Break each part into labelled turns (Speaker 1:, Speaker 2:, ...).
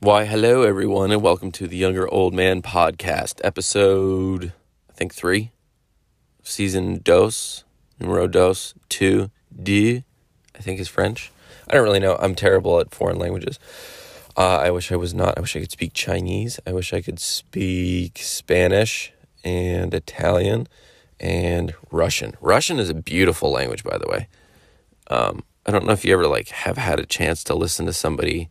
Speaker 1: Why, hello, everyone, and welcome to the Younger Old Man podcast, episode, I think, three, season dos, numero dos, two, D, I think is French. I don't really know. I'm terrible at foreign languages. Uh, I wish I was not. I wish I could speak Chinese. I wish I could speak Spanish and Italian and Russian. Russian is a beautiful language, by the way. Um, I don't know if you ever like have had a chance to listen to somebody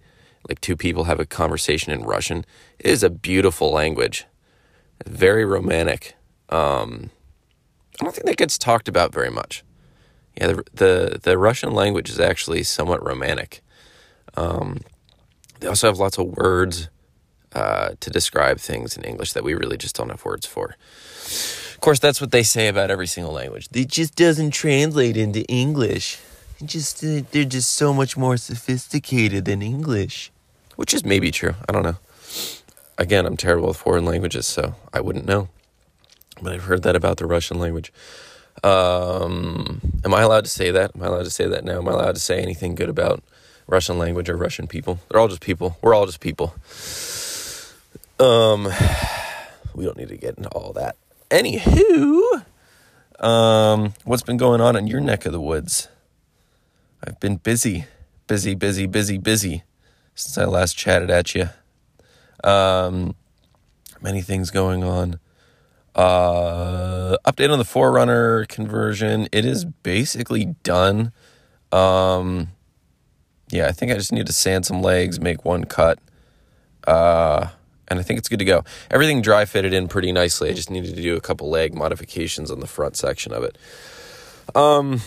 Speaker 1: like two people have a conversation in Russian. It is a beautiful language, very romantic. Um, I don't think that gets talked about very much. Yeah, the the, the Russian language is actually somewhat romantic. Um, they also have lots of words uh, to describe things in English that we really just don't have words for. Of course, that's what they say about every single language. It just doesn't translate into English. It just uh, they're just so much more sophisticated than English which is maybe true. I don't know. Again, I'm terrible with foreign languages, so I wouldn't know. But I've heard that about the Russian language. Um, am I allowed to say that? Am I allowed to say that now? Am I allowed to say anything good about Russian language or Russian people? They're all just people. We're all just people. Um, we don't need to get into all that. Anywho, um, what's been going on in your neck of the woods? I've been busy, busy, busy, busy, busy since I last chatted at you. Um, many things going on. Uh, update on the 4Runner conversion. It is basically done. Um, yeah, I think I just need to sand some legs, make one cut. Uh, and I think it's good to go. Everything dry fitted in pretty nicely. I just needed to do a couple leg modifications on the front section of it. Um,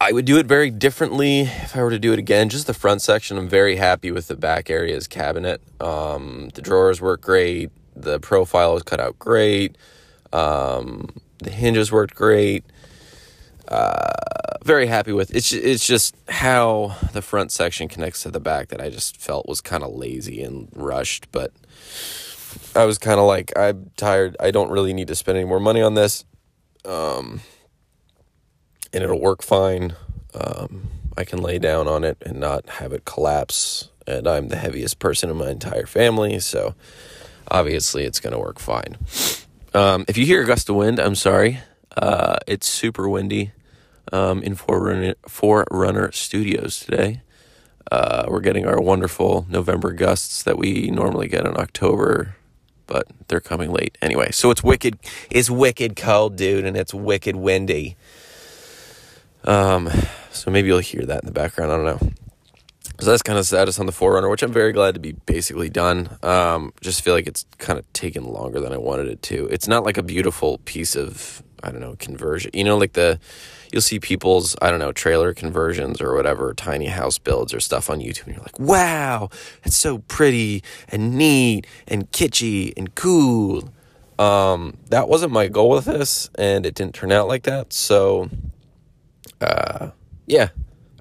Speaker 1: I would do it very differently if I were to do it again. Just the front section, I'm very happy with the back area's cabinet. Um, the drawers work great. The profile was cut out great. Um, the hinges worked great. Uh, very happy with it's. It's just how the front section connects to the back that I just felt was kind of lazy and rushed. But I was kind of like, I'm tired. I don't really need to spend any more money on this. Um, and it'll work fine. Um, I can lay down on it and not have it collapse. And I'm the heaviest person in my entire family, so obviously it's going to work fine. Um, if you hear a gust of wind, I'm sorry. Uh, it's super windy um, in 4Runner, Forerunner Studios today. Uh, we're getting our wonderful November gusts that we normally get in October, but they're coming late anyway. So it's wicked. It's wicked cold, dude, and it's wicked windy. Um, so maybe you'll hear that in the background. I don't know. So that's kind of status on the 4Runner, which I'm very glad to be basically done. Um, just feel like it's kind of taken longer than I wanted it to. It's not like a beautiful piece of I don't know conversion. You know, like the you'll see people's I don't know trailer conversions or whatever, tiny house builds or stuff on YouTube, and you're like, wow, it's so pretty and neat and kitschy and cool. Um, that wasn't my goal with this, and it didn't turn out like that. So uh, yeah,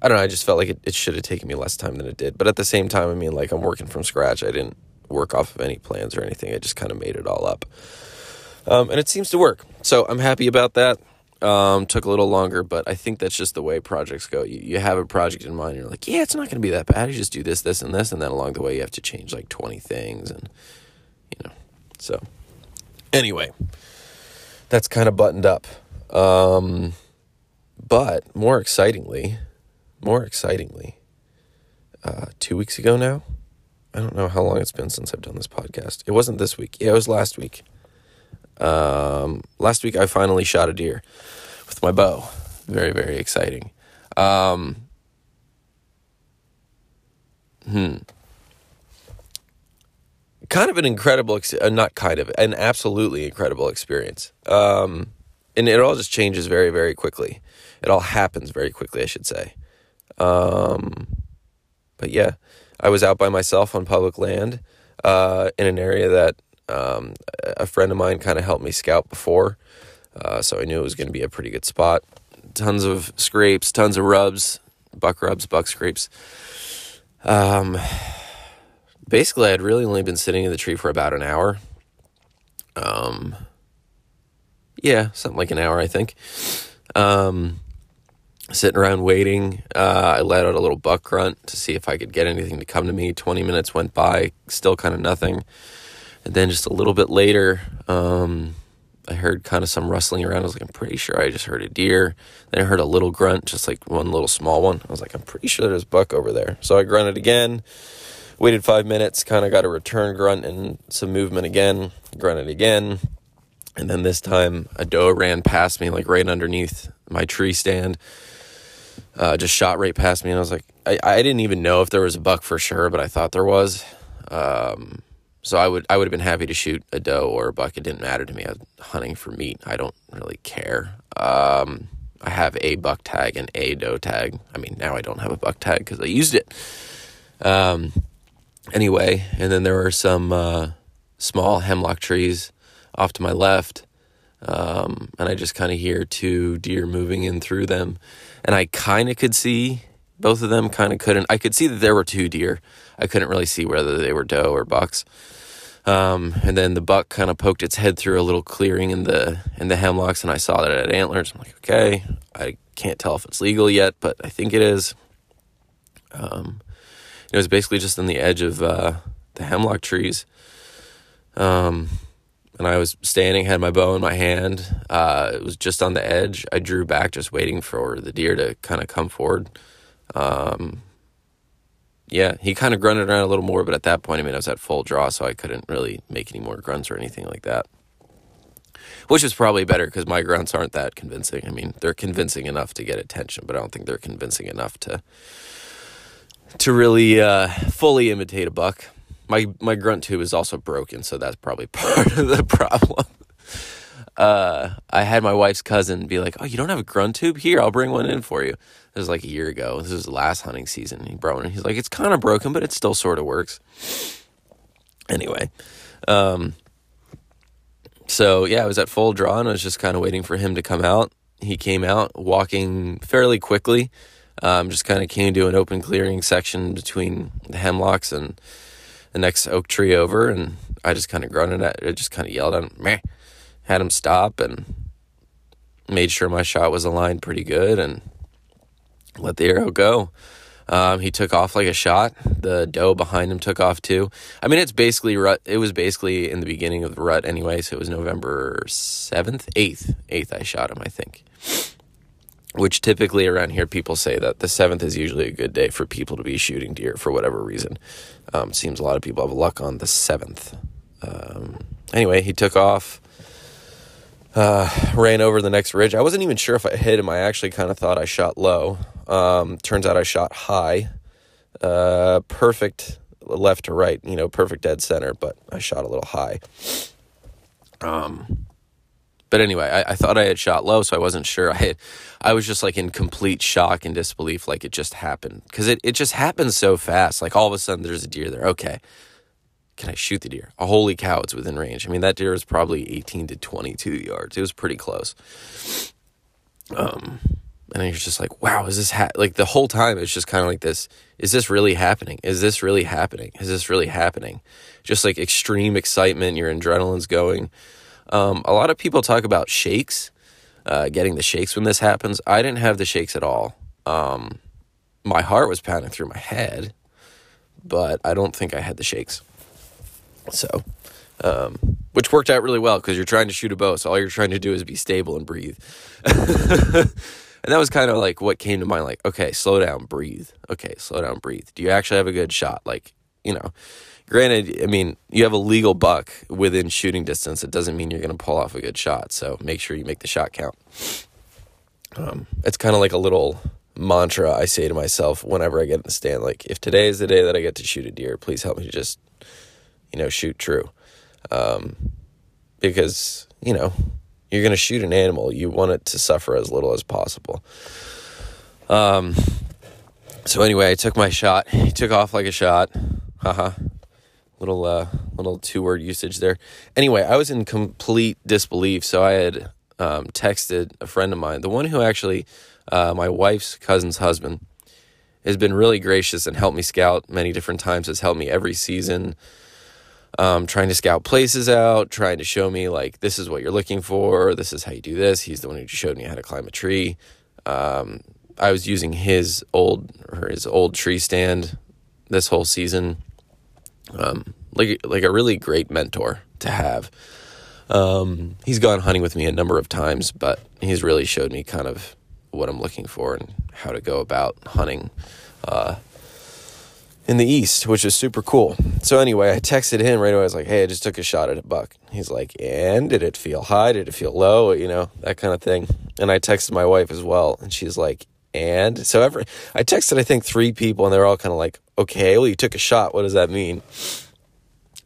Speaker 1: I don't know. I just felt like it, it should have taken me less time than it did. But at the same time, I mean, like I'm working from scratch. I didn't work off of any plans or anything. I just kind of made it all up. Um, and it seems to work. So I'm happy about that. Um, took a little longer, but I think that's just the way projects go. You, you have a project in mind, you're like, yeah, it's not going to be that bad. You just do this, this, and this, and then along the way, you have to change like 20 things, and you know. So, anyway, that's kind of buttoned up. Um, but more excitingly, more excitingly, uh, two weeks ago now, I don't know how long it's been since I've done this podcast. It wasn't this week. Yeah, it was last week. Um, last week I finally shot a deer with my bow. Very, very exciting. Um, hmm. Kind of an incredible, uh, not kind of, an absolutely incredible experience. Um, and it all just changes very, very quickly. It all happens very quickly, I should say. Um, but yeah, I was out by myself on public land uh, in an area that um, a friend of mine kind of helped me scout before. Uh, so I knew it was going to be a pretty good spot. Tons of scrapes, tons of rubs, buck rubs, buck scrapes. Um, basically, I'd really only been sitting in the tree for about an hour. Um, yeah, something like an hour, I think. Um, sitting around waiting. Uh, I let out a little buck grunt to see if I could get anything to come to me. 20 minutes went by, still kind of nothing. And then just a little bit later, um, I heard kind of some rustling around. I was like, I'm pretty sure I just heard a deer. Then I heard a little grunt, just like one little small one. I was like, I'm pretty sure there's a buck over there. So I grunted again, waited five minutes, kind of got a return grunt and some movement again, grunted again. And then this time a doe ran past me, like right underneath my tree stand. Uh, just shot right past me. And I was like, I, I didn't even know if there was a buck for sure, but I thought there was. Um, so I would I would have been happy to shoot a doe or a buck. It didn't matter to me. I was hunting for meat. I don't really care. Um, I have a buck tag and a doe tag. I mean, now I don't have a buck tag because I used it. Um, anyway, and then there were some uh, small hemlock trees off to my left, um, and I just kind of hear two deer moving in through them, and I kind of could see both of them. Kind of couldn't. I could see that there were two deer. I couldn't really see whether they were doe or bucks. Um, and then the buck kind of poked its head through a little clearing in the in the hemlocks, and I saw that it had antlers. I'm like, okay, I can't tell if it's legal yet, but I think it is. Um, it was basically just on the edge of uh, the hemlock trees. Um, and I was standing, had my bow in my hand. Uh, it was just on the edge. I drew back, just waiting for the deer to kind of come forward. Um, yeah, he kind of grunted around a little more, but at that point, I mean, I was at full draw, so I couldn't really make any more grunts or anything like that. Which is probably better because my grunts aren't that convincing. I mean, they're convincing enough to get attention, but I don't think they're convincing enough to to really uh, fully imitate a buck. My my grunt tube is also broken, so that's probably part of the problem. Uh, I had my wife's cousin be like, "Oh, you don't have a grunt tube? Here, I'll bring one in for you." This was like a year ago. This was the last hunting season. He brought one. He's like, it's kind of broken, but it still sort of works. Anyway, um, so yeah, I was at full draw and I was just kind of waiting for him to come out. He came out walking fairly quickly. Um, just kind of came to an open clearing section between the hemlocks and the next oak tree over, and I just kind of grunted at it, just kind of yelled at him, meh, had him stop and made sure my shot was aligned pretty good and let the arrow go. Um, he took off like a shot. The doe behind him took off too. I mean, it's basically rut. It was basically in the beginning of the rut anyway. So it was November seventh, eighth, eighth. I shot him, I think. Which typically around here, people say that the seventh is usually a good day for people to be shooting deer for whatever reason. Um, seems a lot of people have luck on the seventh. Um, anyway, he took off. Uh, ran over the next ridge. I wasn't even sure if I hit him. I actually kind of thought I shot low. Um, turns out I shot high, uh, perfect left to right, you know, perfect dead center, but I shot a little high. Um, but anyway, I, I thought I had shot low, so I wasn't sure. I had, I was just like in complete shock and disbelief, like it just happened because it, it just happens so fast. Like all of a sudden, there's a deer there. Okay, can I shoot the deer? Oh, holy cow, it's within range. I mean, that deer was probably 18 to 22 yards. It was pretty close. Um, and you're just like, wow, is this ha-? like the whole time? It's just kind of like this. Is this really happening? Is this really happening? Is this really happening? Just like extreme excitement. Your adrenaline's going. Um, a lot of people talk about shakes, uh, getting the shakes when this happens. I didn't have the shakes at all. Um, my heart was pounding through my head, but I don't think I had the shakes. So, um, which worked out really well because you're trying to shoot a bow, so all you're trying to do is be stable and breathe. And that was kind of like what came to mind like, okay, slow down, breathe. Okay, slow down, breathe. Do you actually have a good shot? Like, you know, granted, I mean, you have a legal buck within shooting distance. It doesn't mean you're going to pull off a good shot. So make sure you make the shot count. Um, it's kind of like a little mantra I say to myself whenever I get in the stand. Like, if today is the day that I get to shoot a deer, please help me just, you know, shoot true. Um, because, you know, you're going to shoot an animal, you want it to suffer as little as possible. Um, so anyway, I took my shot. He took off like a shot. Haha. Little uh little two word usage there. Anyway, I was in complete disbelief, so I had um, texted a friend of mine, the one who actually uh, my wife's cousin's husband has been really gracious and helped me scout many different times, has helped me every season um, trying to scout places out, trying to show me like this is what you're looking for, this is how you do this. He's the one who showed me how to climb a tree. Um, I was using his old or his old tree stand this whole season. Um, like like a really great mentor to have. Um, he's gone hunting with me a number of times, but he's really showed me kind of what I'm looking for and how to go about hunting uh, in the east, which is super cool. So anyway, I texted him right away. I was like, "Hey, I just took a shot at a buck." He's like, "And did it feel high? Did it feel low? You know, that kind of thing." And I texted my wife as well, and she's like, "And?" So every I texted, I think three people, and they're all kind of like, "Okay, well, you took a shot. What does that mean?"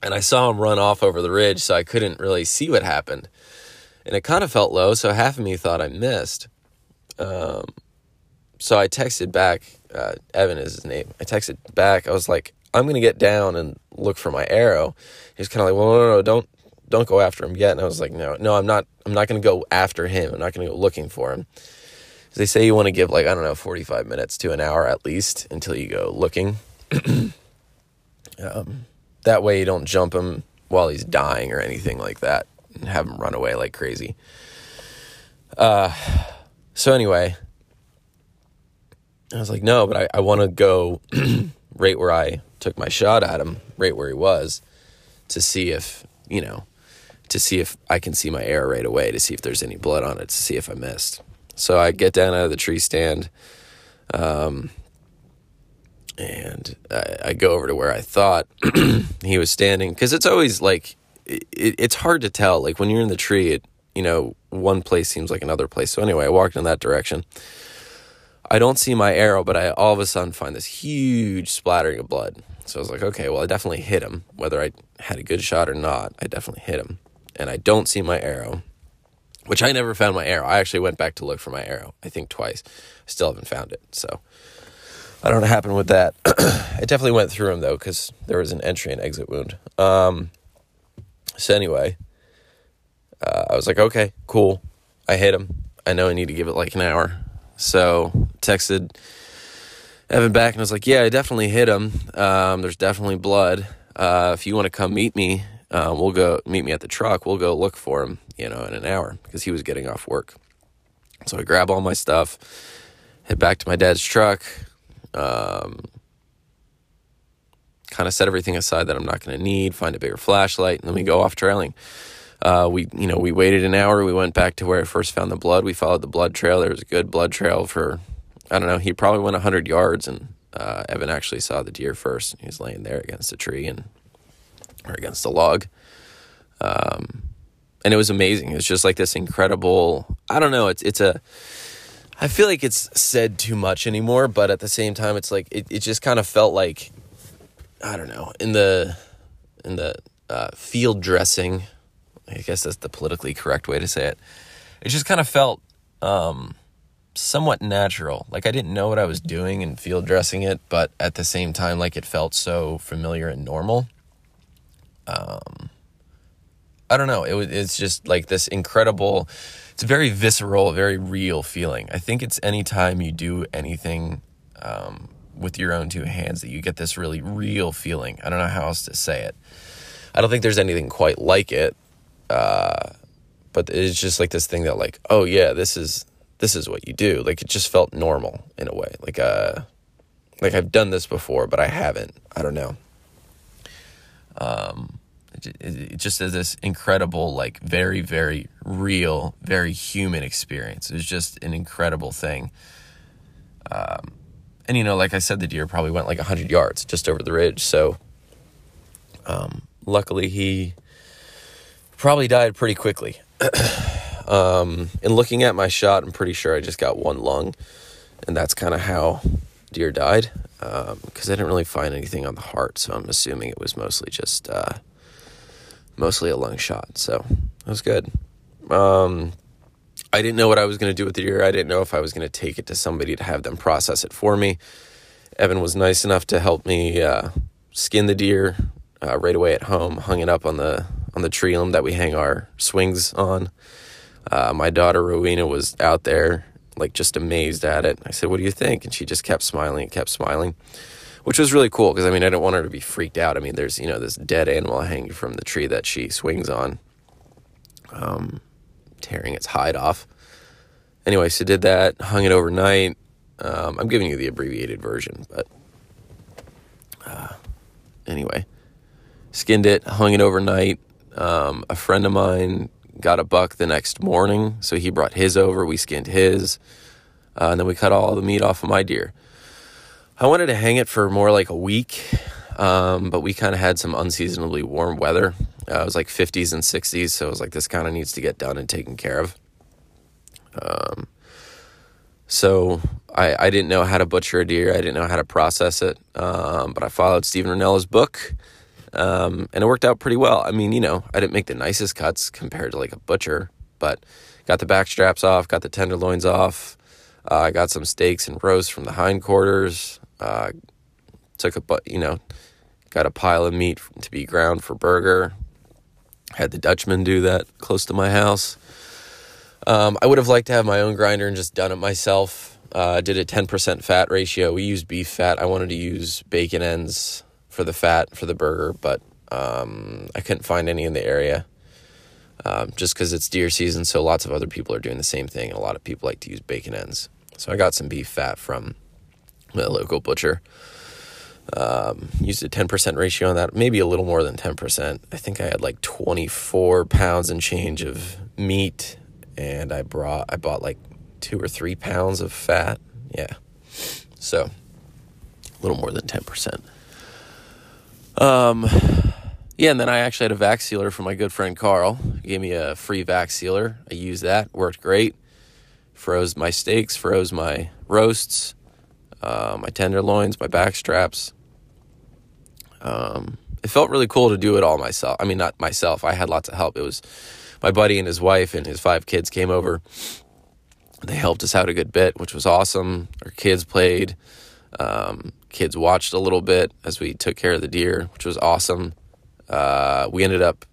Speaker 1: And I saw him run off over the ridge, so I couldn't really see what happened, and it kind of felt low. So half of me thought I missed. Um, so I texted back. Uh, Evan is his name. I texted back. I was like, I'm gonna get down and look for my arrow. He's kind of like, well, no, no, no, don't, don't go after him yet. And I was like, no, no, I'm not. I'm not gonna go after him. I'm not gonna go looking for him. They say you want to give like I don't know, 45 minutes to an hour at least until you go looking. um, that way you don't jump him while he's dying or anything like that and have him run away like crazy. Uh, so anyway, I was like, no, but I, I want to go right where I took my shot at him, right where he was, to see if, you know, to see if I can see my arrow right away, to see if there's any blood on it, to see if I missed. So I get down out of the tree stand, um, and I, I go over to where I thought he was standing, because it's always like, it, it's hard to tell. Like when you're in the tree, it, you know, one place seems like another place. So anyway, I walked in that direction I don't see my arrow, but I all of a sudden find this huge splattering of blood. So I was like, okay, well, I definitely hit him. Whether I had a good shot or not, I definitely hit him. And I don't see my arrow, which I never found my arrow. I actually went back to look for my arrow, I think twice. Still haven't found it. So I don't know what happened with that. I definitely went through him, though, because there was an entry and exit wound. Um, so anyway, uh, I was like, okay, cool. I hit him. I know I need to give it like an hour. So texted Evan back and I was like, yeah, I definitely hit him. Um, there's definitely blood. Uh, if you want to come meet me, uh, we'll go meet me at the truck. We'll go look for him, you know, in an hour because he was getting off work. So I grab all my stuff, head back to my dad's truck, um, kind of set everything aside that I'm not going to need, find a bigger flashlight, and then we go off trailing. Uh, we, you know, we waited an hour. We went back to where I first found the blood. We followed the blood trail. There was a good blood trail for, I don't know, he probably went 100 yards. And uh, Evan actually saw the deer first. He was laying there against a tree and, or against a log. Um, and it was amazing. It was just like this incredible, I don't know, it's, it's a, I feel like it's said too much anymore, but at the same time, it's like, it, it just kind of felt like, I don't know, in the, in the uh, field dressing I guess that's the politically correct way to say it. It just kind of felt um, somewhat natural. Like I didn't know what I was doing and field dressing it, but at the same time, like it felt so familiar and normal. Um, I don't know. It was. It's just like this incredible. It's a very visceral, very real feeling. I think it's anytime you do anything um, with your own two hands that you get this really real feeling. I don't know how else to say it. I don't think there's anything quite like it. Uh, but it's just like this thing that like, oh yeah, this is this is what you do. Like it just felt normal in a way. Like uh like I've done this before, but I haven't. I don't know. Um it, just is this incredible like very very real, very human experience. It was just an incredible thing. Um and you know, like I said the deer probably went like 100 yards just over the ridge, so um luckily he probably died pretty quickly. um, in looking at my shot, I'm pretty sure I just got one lung, and that's kind of how deer died. Because um, I didn't really find anything on the heart, so I'm assuming it was mostly just uh, mostly a lung shot. So that was good. Um, I didn't know what I was going to do with the deer. I didn't know if I was going to take it to somebody to have them process it for me. Evan was nice enough to help me uh, skin the deer uh, right away at home. Hung it up on the on the tree limb that we hang our swings on. Uh, my daughter Rowena was out there, like just amazed at it. I said, "What do you think?" And she just kept smiling and kept smiling, which was really cool because I mean, I didn't want her to be freaked out. I mean, there's you know this dead animal hanging from the tree that she swings on, um, tearing its hide off. Anyway, so did that, hung it overnight. Um, I'm giving you the abbreviated version, but uh, anyway, skinned it, hung it overnight. Um, a friend of mine got a buck the next morning, so he brought his over. We skinned his, uh, and then we cut all the meat off of my deer. I wanted to hang it for more like a week, um, but we kind of had some unseasonably warm weather. Uh, it was like 50s and 60s, so I was like, this kind of needs to get done and taken care of. Um, so I, I didn't know how to butcher a deer. I didn't know how to process it. Um, but I followed Steven Rinella's book, um, and it worked out pretty well. I mean, you know, I didn't make the nicest cuts compared to like a butcher, but got the back straps off, got the tenderloins off. Uh, I got some steaks and roast from the hindquarters. Uh, took a, but you know, got a pile of meat to be ground for burger. Had the Dutchman do that close to my house. Um, I would have liked to have my own grinder and just done it myself. Uh, did a 10% fat ratio. We used beef fat. I wanted to use bacon ends for the fat for the burger, but um, I couldn't find any in the area. Um, just because it's deer season, so lots of other people are doing the same thing, and a lot of people like to use bacon ends. So I got some beef fat from the local butcher. Um, used a 10% ratio on that, maybe a little more than 10%. I think I had like 24 pounds and change of meat, and I brought I bought like two or three pounds of fat. Yeah, so a little more than 10%. Um, yeah, and then I actually had a vac sealer from my good friend Carl. He gave me a free vac sealer. I used that, worked great. Froze my steaks, froze my roasts, uh, my tenderloins, my back straps. Um, it felt really cool to do it all myself. I mean, not myself. I had lots of help. It was my buddy and his wife and his five kids came over. They helped us out a good bit, which was awesome. Our kids played. Um, kids watched a little bit as we took care of the deer, which was awesome. Uh, we ended up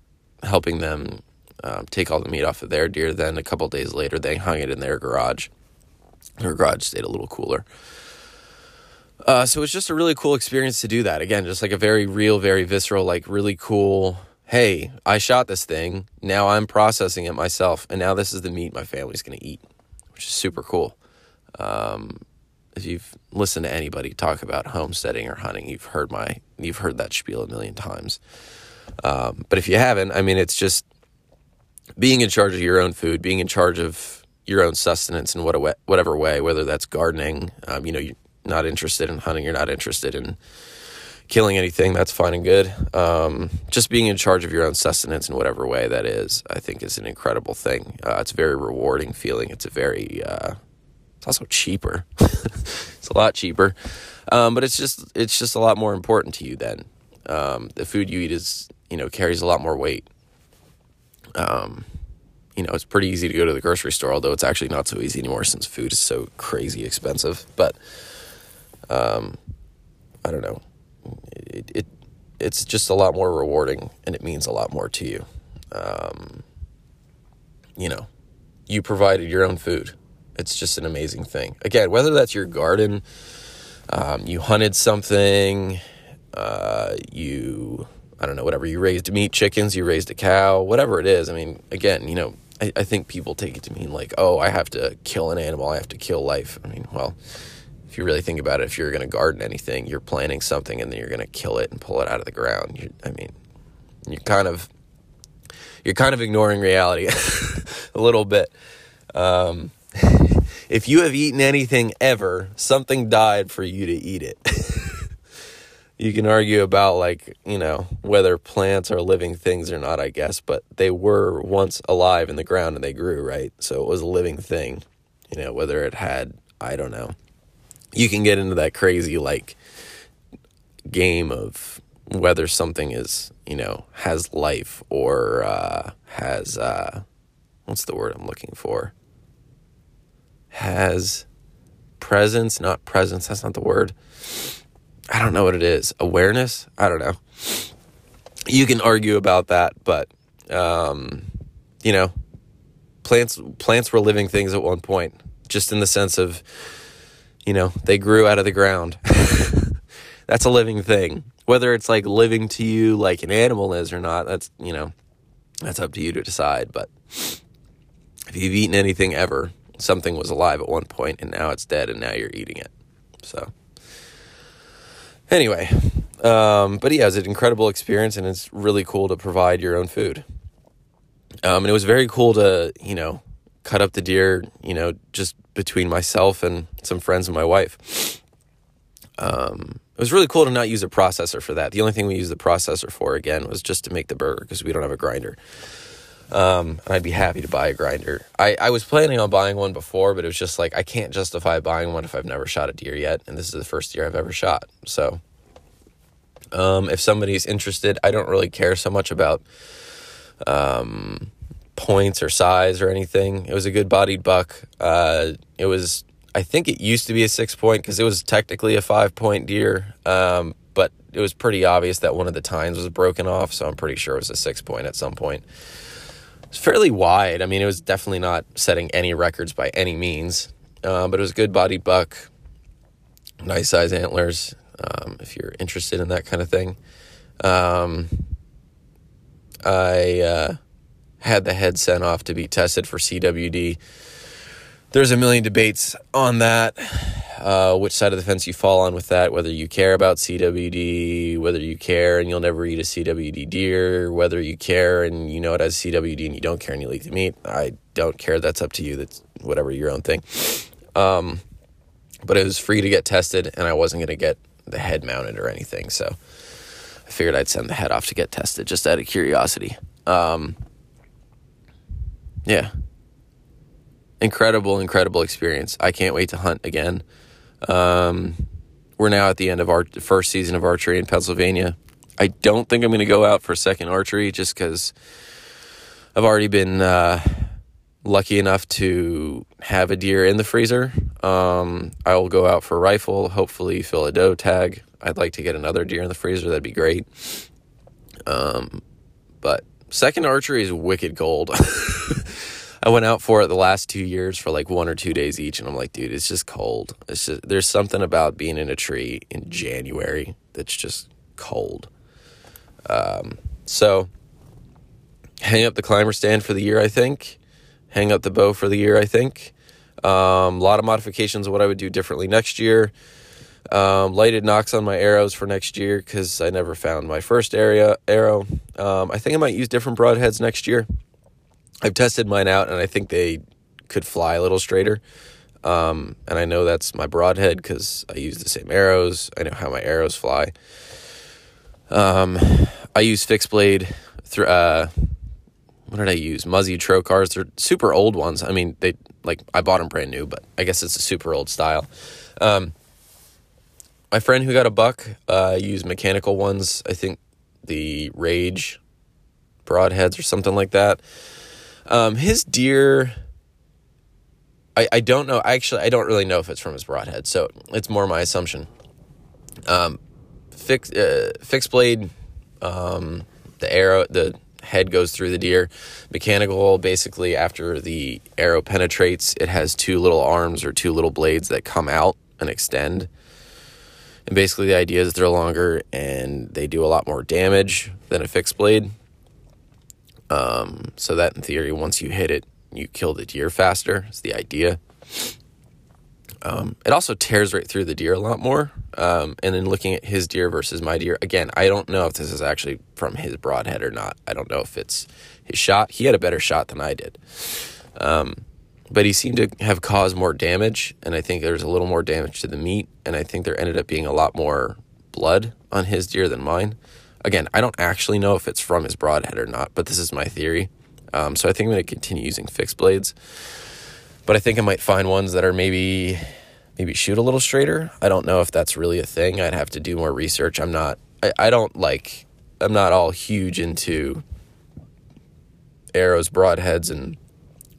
Speaker 1: helping them um, take all the meat off of their deer. Then a couple days later, they hung it in their garage. Their garage stayed a little cooler. Uh, so it's just a really cool experience to do that. Again, just like a very real, very visceral, like really cool. Hey, I shot this thing. Now I'm processing it myself, and now this is the meat my family's going to eat, which is super cool. Um, if you've listened to anybody talk about homesteading or hunting, you've heard my you've heard that spiel a million times. Um, but if you haven't, I mean, it's just being in charge of your own food, being in charge of your own sustenance in what whatever way, whether that's gardening, um, you know, not interested in hunting, you're not interested in killing anything, that's fine and good. Um, just being in charge of your own sustenance in whatever way that is, I think is an incredible thing. Uh, it's a very rewarding feeling. It's a very uh, it's also cheaper. it's a lot cheaper, um, but it's just it's just a lot more important to you. Then um, the food you eat is you know carries a lot more weight. Um, you know, it's pretty easy to go to the grocery store, although it's actually not so easy anymore since food is so crazy expensive. But um, I don't know. It, it it's just a lot more rewarding, and it means a lot more to you. Um, you know, you provided your own food it's just an amazing thing. Again, whether that's your garden, um, you hunted something, uh, you, I don't know, whatever, you raised meat chickens, you raised a cow, whatever it is. I mean, again, you know, I, I think people take it to mean like, oh, I have to kill an animal, I have to kill life. I mean, well, if you really think about it, if you're going to garden anything, you're planting something and then you're going to kill it and pull it out of the ground. You, I mean, you're kind of you're kind of ignoring reality a little bit. Um, if you have eaten anything ever, something died for you to eat it. you can argue about like, you know, whether plants are living things or not, I guess, but they were once alive in the ground and they grew, right? So it was a living thing. You know, whether it had, I don't know. You can get into that crazy like game of whether something is, you know, has life or uh has uh what's the word I'm looking for? has presence, not presence, that's not the word. I don't know what it is. Awareness? I don't know. You can argue about that, but um, you know, plants plants were living things at one point, just in the sense of you know, they grew out of the ground. that's a living thing. Whether it's like living to you like an animal is or not, that's, you know, that's up to you to decide, but if you've eaten anything ever, something was alive at one point and now it's dead and now you're eating it. So, anyway, um, but yeah, it was an incredible experience and it's really cool to provide your own food. Um, and it was very cool to, you know, cut up the deer, you know, just between myself and some friends and my wife. Um, it was really cool to not use a processor for that. The only thing we used the processor for again was just to make the burger because we don't have a grinder. Um, and I'd be happy to buy a grinder. I, I was planning on buying one before, but it was just like I can't justify buying one if I've never shot a deer yet, and this is the first deer I've ever shot. So, um, if somebody's interested, I don't really care so much about um, points or size or anything. It was a good bodied buck. Uh, it was I think it used to be a six point because it was technically a five point deer, um, but it was pretty obvious that one of the tines was broken off, so I'm pretty sure it was a six point at some point. It's fairly wide. I mean, it was definitely not setting any records by any means, uh, but it was a good bodied buck, nice size antlers. Um, if you're interested in that kind of thing, um, I uh, had the head sent off to be tested for CWD there's a million debates on that, uh, which side of the fence you fall on with that, whether you care about CWD, whether you care and you'll never eat a CWD deer, whether you care and you know it has CWD and you don't care and you eat the meat. I don't care. That's up to you. That's whatever your own thing. Um, but it was free to get tested and I wasn't going to get the head mounted or anything. So I figured I'd send the head off to get tested just out of curiosity. Um, yeah, incredible, incredible experience. I can't wait to hunt again. Um, we're now at the end of our first season of archery in Pennsylvania. I don't think I'm going to go out for second archery just because I've already been uh, lucky enough to have a deer in the freezer. Um, I will go out for rifle, hopefully fill a doe tag. I'd like to get another deer in the freezer. That'd be great. Um, but second archery is wicked gold. I went out for it the last two years for like one or two days each, and I'm like, dude, it's just cold. It's just there's something about being in a tree in January that's just cold. Um, so hang up the climber stand for the year, I think. Hang up the bow for the year, I think. Um, a lot of modifications of what I would do differently next year. Um, lighted nocks on my arrows for next year because I never found my first area arrow. Um, I think I might use different broadheads next year. I've tested mine out and I think they could fly a little straighter. Um, and I know that's my broadhead because I use the same arrows. I know how my arrows fly. Um, I use fixed blade uh, what did I use? Muzzy trocars. They're super old ones. I mean, they like I bought them brand new, but I guess it's a super old style. Um, my friend who got a buck uh, used mechanical ones. I think the Rage broadheads or something like that. Um, his deer, I, I don't know. Actually, I don't really know if it's from his broadhead, so it's more my assumption. Um, fix, uh, fixed blade, um, the arrow, the head goes through the deer. Mechanical, basically, after the arrow penetrates, it has two little arms or two little blades that come out and extend. And basically, the idea is they're longer and they do a lot more damage than a fixed blade. Um, so that in theory, once you hit it, you kill the deer faster. Is the idea. Um, it also tears right through the deer a lot more. Um, and then looking at his deer versus my deer, again, I don't know if this is actually from his broadhead or not. I don't know if it's his shot. He had a better shot than I did. Um, but he seemed to have caused more damage. And I think there's a little more damage to the meat. And I think there ended up being a lot more blood on his deer than mine. Again, I don't actually know if it's from his broadhead or not, but this is my theory. Um, so I think I'm going to continue using fixed blades, but I think I might find ones that are maybe maybe shoot a little straighter. I don't know if that's really a thing. I'd have to do more research. I'm not. I, I don't like. I'm not all huge into arrows, broadheads, and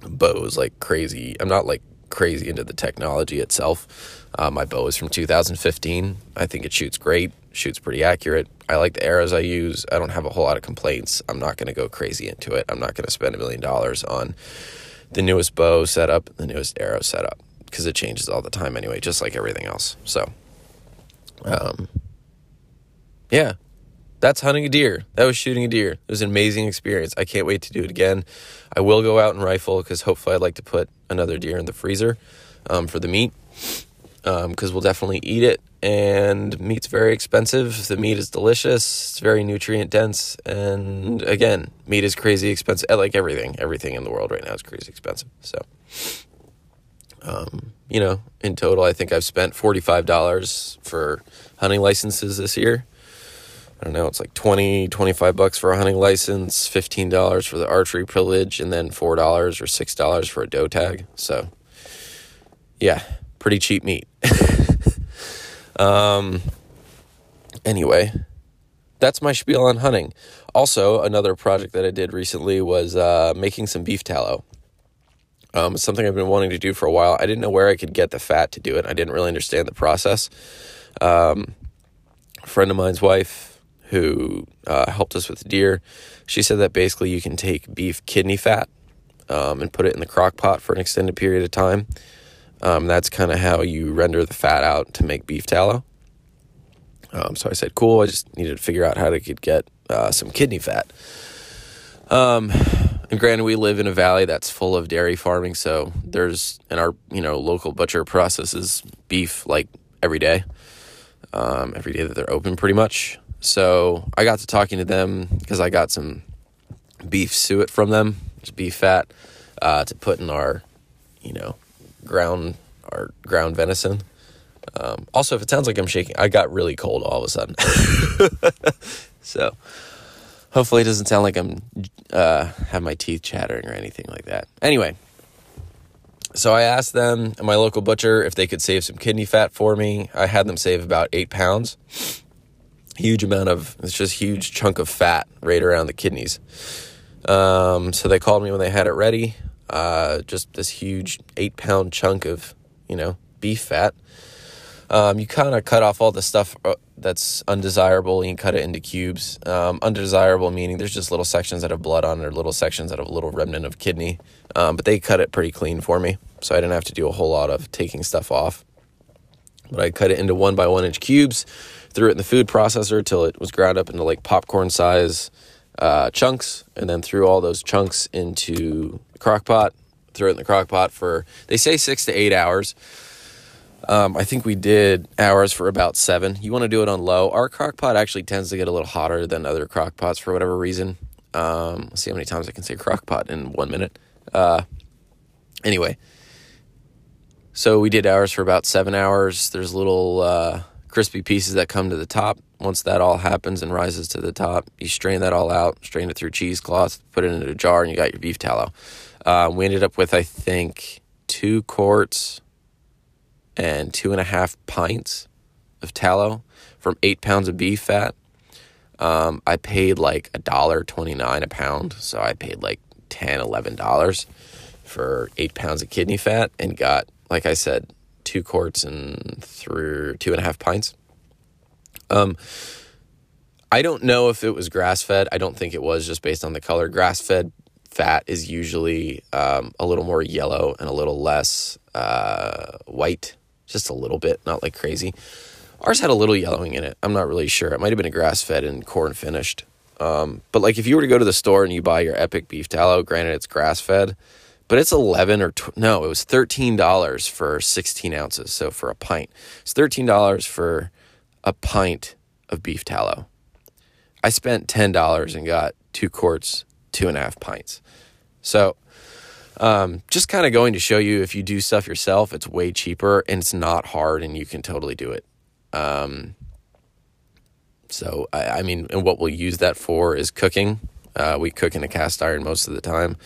Speaker 1: bows like crazy. I'm not like crazy into the technology itself. Uh, my bow is from 2015. I think it shoots great, shoots pretty accurate. I like the arrows I use. I don't have a whole lot of complaints. I'm not going to go crazy into it. I'm not going to spend a million dollars on the newest bow setup, the newest arrow setup, because it changes all the time anyway, just like everything else. So, um, yeah, that's hunting a deer. That was shooting a deer. It was an amazing experience. I can't wait to do it again. I will go out and rifle because hopefully I'd like to put another deer in the freezer um, for the meat because um, we'll definitely eat it. And meat's very expensive. The meat is delicious. It's very nutrient dense. And again, meat is crazy expensive. Like everything, everything in the world right now is crazy expensive. So, um, you know, in total, I think I've spent $45 for hunting licenses this year. I don't know, it's like 20, 25 bucks for a hunting license, $15 for the archery privilege, and then $4 or $6 for a doe tag. So, yeah, pretty cheap meat. um, anyway, that's my spiel on hunting. Also, another project that I did recently was uh, making some beef tallow. Um, something I've been wanting to do for a while. I didn't know where I could get the fat to do it. I didn't really understand the process. Um, a friend of mine's wife who uh, helped us with deer, she said that basically you can take beef kidney fat um, and put it in the crock pot for an extended period of time. Um, that's kind of how you render the fat out to make beef tallow. Um, so I said, cool. I just needed to figure out how to get uh, some kidney fat. Um, and granted, we live in a valley that's full of dairy farming, so there's and our you know local butcher processes beef like every day, um, every day that they're open, pretty much. So I got to talking to them because I got some beef suet from them, just beef fat, uh, to put in our, you know, ground our ground venison. Um, also, if it sounds like I'm shaking, I got really cold all of a sudden. so hopefully, it doesn't sound like I'm uh, have my teeth chattering or anything like that. Anyway, so I asked them my local butcher if they could save some kidney fat for me. I had them save about eight pounds. Huge amount of it's just huge chunk of fat right around the kidneys. Um, so they called me when they had it ready uh, just this huge eight pound chunk of, you know, beef fat. Um, you kind of cut off all the stuff uh, that's undesirable and you cut it into cubes. Um, undesirable meaning there's just little sections that have blood on it or little sections that have a little remnant of kidney. Um, but they cut it pretty clean for me, so I didn't have to do a whole lot of taking stuff off. But I cut it into one by one inch cubes, threw it in the food processor till it was ground up into like popcorn size uh, chunks, and then threw all those chunks into the crock pot, throw it in the crock pot for, they say six to eight hours. Um, I think we did hours for about seven. You want to do it on low. Our crock pot actually tends to get a little hotter than other crock pots for whatever reason. Um, let's see how many times I can say crock pot in one minute. Uh, anyway, so we did hours for about seven hours. There's little uh, crispy pieces that come to the top. Once that all happens and rises to the top, you strain that all out, strain it through cheesecloth, put it into a jar, and you got your beef tallow. Uh, we ended up with, I think, two quarts and two and a half pints of tallow from eight pounds of beef fat. Um, I paid like a dollar twenty nine a pound, so I paid like ten, eleven dollars for eight pounds of kidney fat and got, like I said, two quarts and through two and a half pints. Um, I don't know if it was grass fed. I don't think it was just based on the color. Grass fed fat is usually um, a little more yellow and a little less uh, white, just a little bit, not like crazy. Ours had a little yellowing in it. I'm not really sure. It might have been a grass fed and corn finished. Um, but like if you were to go to the store and you buy your Epic beef tallow, granted it's grass fed, but it's 11 or tw- no, it was $13 for 16 ounces. So for a pint, it's $13 for a pint of beef tallow. I spent $10 and got two quarts, two and a half pints. So, um, just kind of going to show you if you do stuff yourself, it's way cheaper and it's not hard and you can totally do it. Um, so, I, I, mean, and what we'll use that for is cooking. Uh, we cook in a cast iron most of the time.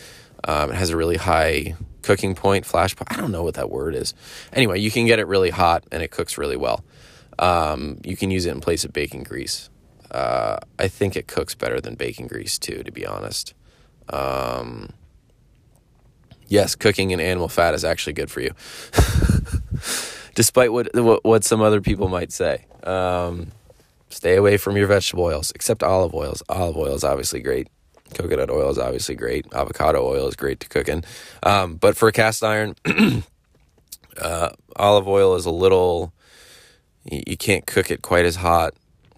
Speaker 1: Um, it has a really high cooking point, flash point. I don't know what that word is. Anyway, you can get it really hot and it cooks really well. Um, you can use it in place of bacon grease. Uh, I think it cooks better than bacon grease too, to be honest. Um, yes, cooking in animal fat is actually good for you, despite what, what, what some other people might say. Um, stay away from your vegetable oils, except olive oils. Olive oil is obviously great. Coconut oil is obviously great. Avocado oil is great to cook in. Um, but for cast iron, uh, olive oil is a little. You, you can't cook it quite as hot.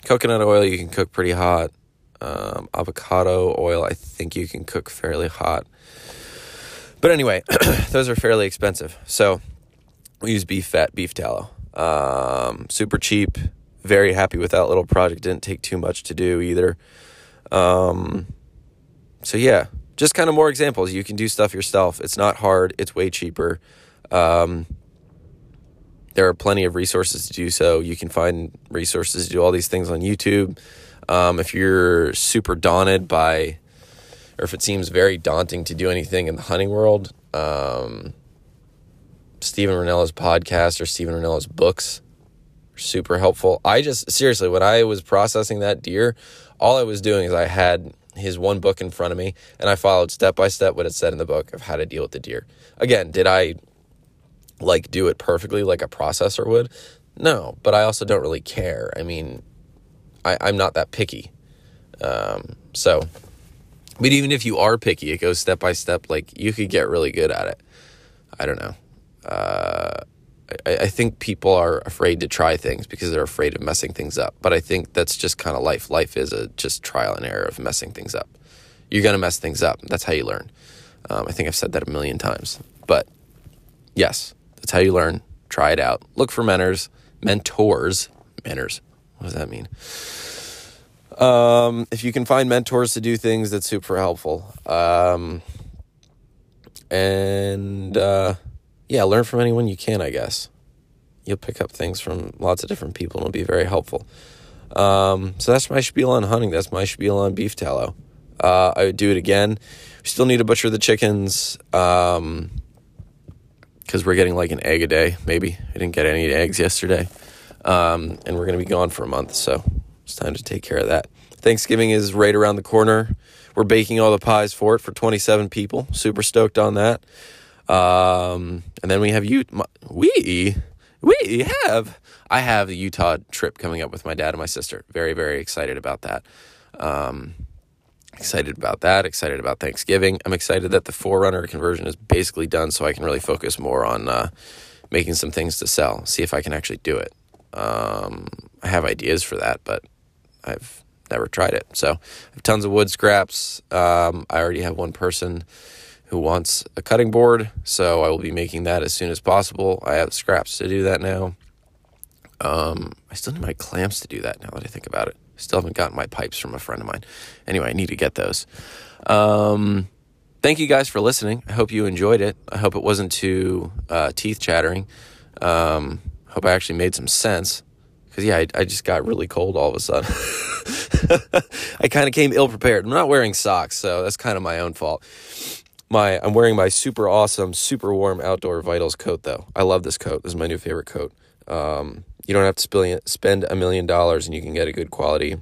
Speaker 1: Coconut oil you can cook pretty hot. Um, avocado oil, I think you can cook fairly hot. But anyway, those are fairly expensive. So we use beef fat, beef tallow. Um, super cheap. Very happy with that little project. Didn't take too much to do either. Um, so yeah, just kind of more examples. You can do stuff yourself. It's not hard. It's way cheaper. Um, there are plenty of resources to do so. You can find resources to do all these things on YouTube. Um, if you're super daunted by, or if it seems very daunting to do anything in the hunting world, um, Steven Rinella's podcast or Steven Rinella's books are super helpful. I just, seriously, when I was processing that deer, all I was doing is I had his one book in front of me and I followed step by step what it said in the book of how to deal with the deer. Again, did I like do it perfectly like a processor would? No, but I also don't really care. I mean, I, I'm not that picky. Um, so, but even if you are picky, it goes step by step. Like you could get really good at it. I don't know. Uh, I, I think people are afraid to try things because they're afraid of messing things up. But I think that's just kind of life. Life is a just trial and error of messing things up. You're gonna mess things up. That's how you learn. Um, I think I've said that a million times. But yes, that's how you learn. Try it out. Look for mentors, mentors, mentors. What does that mean? Um, if you can find mentors to do things, that's super helpful. Um, and uh, yeah, learn from anyone you can. I guess you'll pick up things from lots of different people, and it'll be very helpful. Um, so that's my spiel on hunting. That's my spiel on beef tallow. Uh, I would do it again. We still need to butcher the chickens. Um, because we're getting like an egg a day, maybe. I didn't get any eggs yesterday. Um, and we're going to be gone for a month, so it's time to take care of that. Thanksgiving is right around the corner. We're baking all the pies for it for 27 people. Super stoked on that. Um, and then we have you. We we have. I have the Utah trip coming up with my dad and my sister. Very very excited about that. Um, excited about that. Excited about Thanksgiving. I'm excited that the 4Runner conversion is basically done, so I can really focus more on uh, making some things to sell. See if I can actually do it. Um, I have ideas for that, but I've never tried it. So I have tons of wood scraps. Um, I already have one person who wants a cutting board, so I will be making that as soon as possible. I have scraps to do that now. Um, I still need my clamps to do that now that I think about it. Still haven't gotten my pipes from a friend of mine. Anyway, I need to get those. Um, thank you guys for listening. I hope you enjoyed it. I hope it wasn't too uh, teeth chattering. Um, hope I actually made some sense. Because, yeah, I, I, just got really cold all of a sudden. I kind of came ill prepared. I'm not wearing socks, so that's kind of my own fault. My, I'm wearing my super awesome, super warm outdoor Vitals coat, though. I love this coat. This is my new favorite coat. Um, you don't have to spend a million dollars and you can get a good quality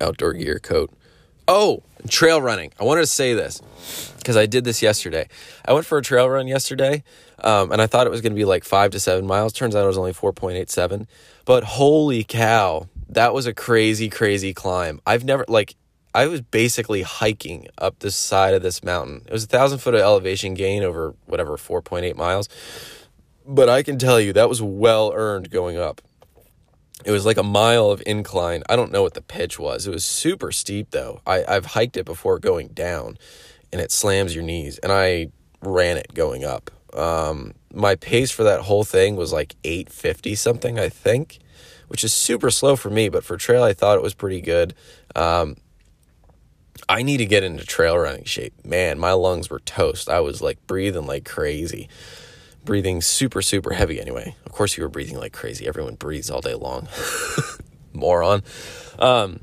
Speaker 1: outdoor gear coat. Oh, trail running. I wanted to say this because I did this yesterday. I went for a trail run yesterday um, and I thought it was going to be like five to seven miles. Turns out it was only 4.87. But holy cow, that was a crazy, crazy climb. I've never, like, I was basically hiking up the side of this mountain. It was a thousand foot of elevation gain over whatever, 4.8 miles. But I can tell you that was well earned going up. It was like a mile of incline. I don't know what the pitch was. It was super steep though. I, I've hiked it before going down and it slams your knees. And I ran it going up. Um, my pace for that whole thing was like 850 something, I think, which is super slow for me, but for trail, I thought it was pretty good. Um, I need to get into trail running shape. Man, my lungs were toast. I was like breathing like crazy breathing super, super heavy anyway. Of course, you were breathing like crazy. Everyone breathes all day long. Moron. Um,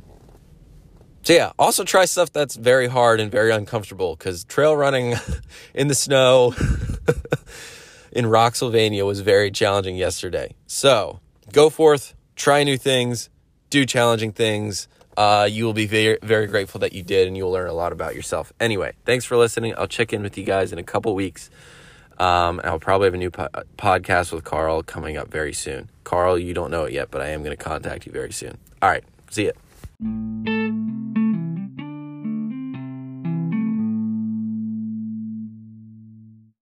Speaker 1: so, yeah, also try stuff that's very hard and very uncomfortable because trail running in the snow in Rocksylvania was very challenging yesterday. So, go forth, try new things, do challenging things. Uh, you will be very, very grateful that you did, and you will learn a lot about yourself. Anyway, thanks for listening. I'll check in with you guys in a couple weeks. Um, I'll probably have a new po- podcast with Carl coming up very soon. Carl, you don't know it yet, but I am going to contact you very soon. All right, see ya.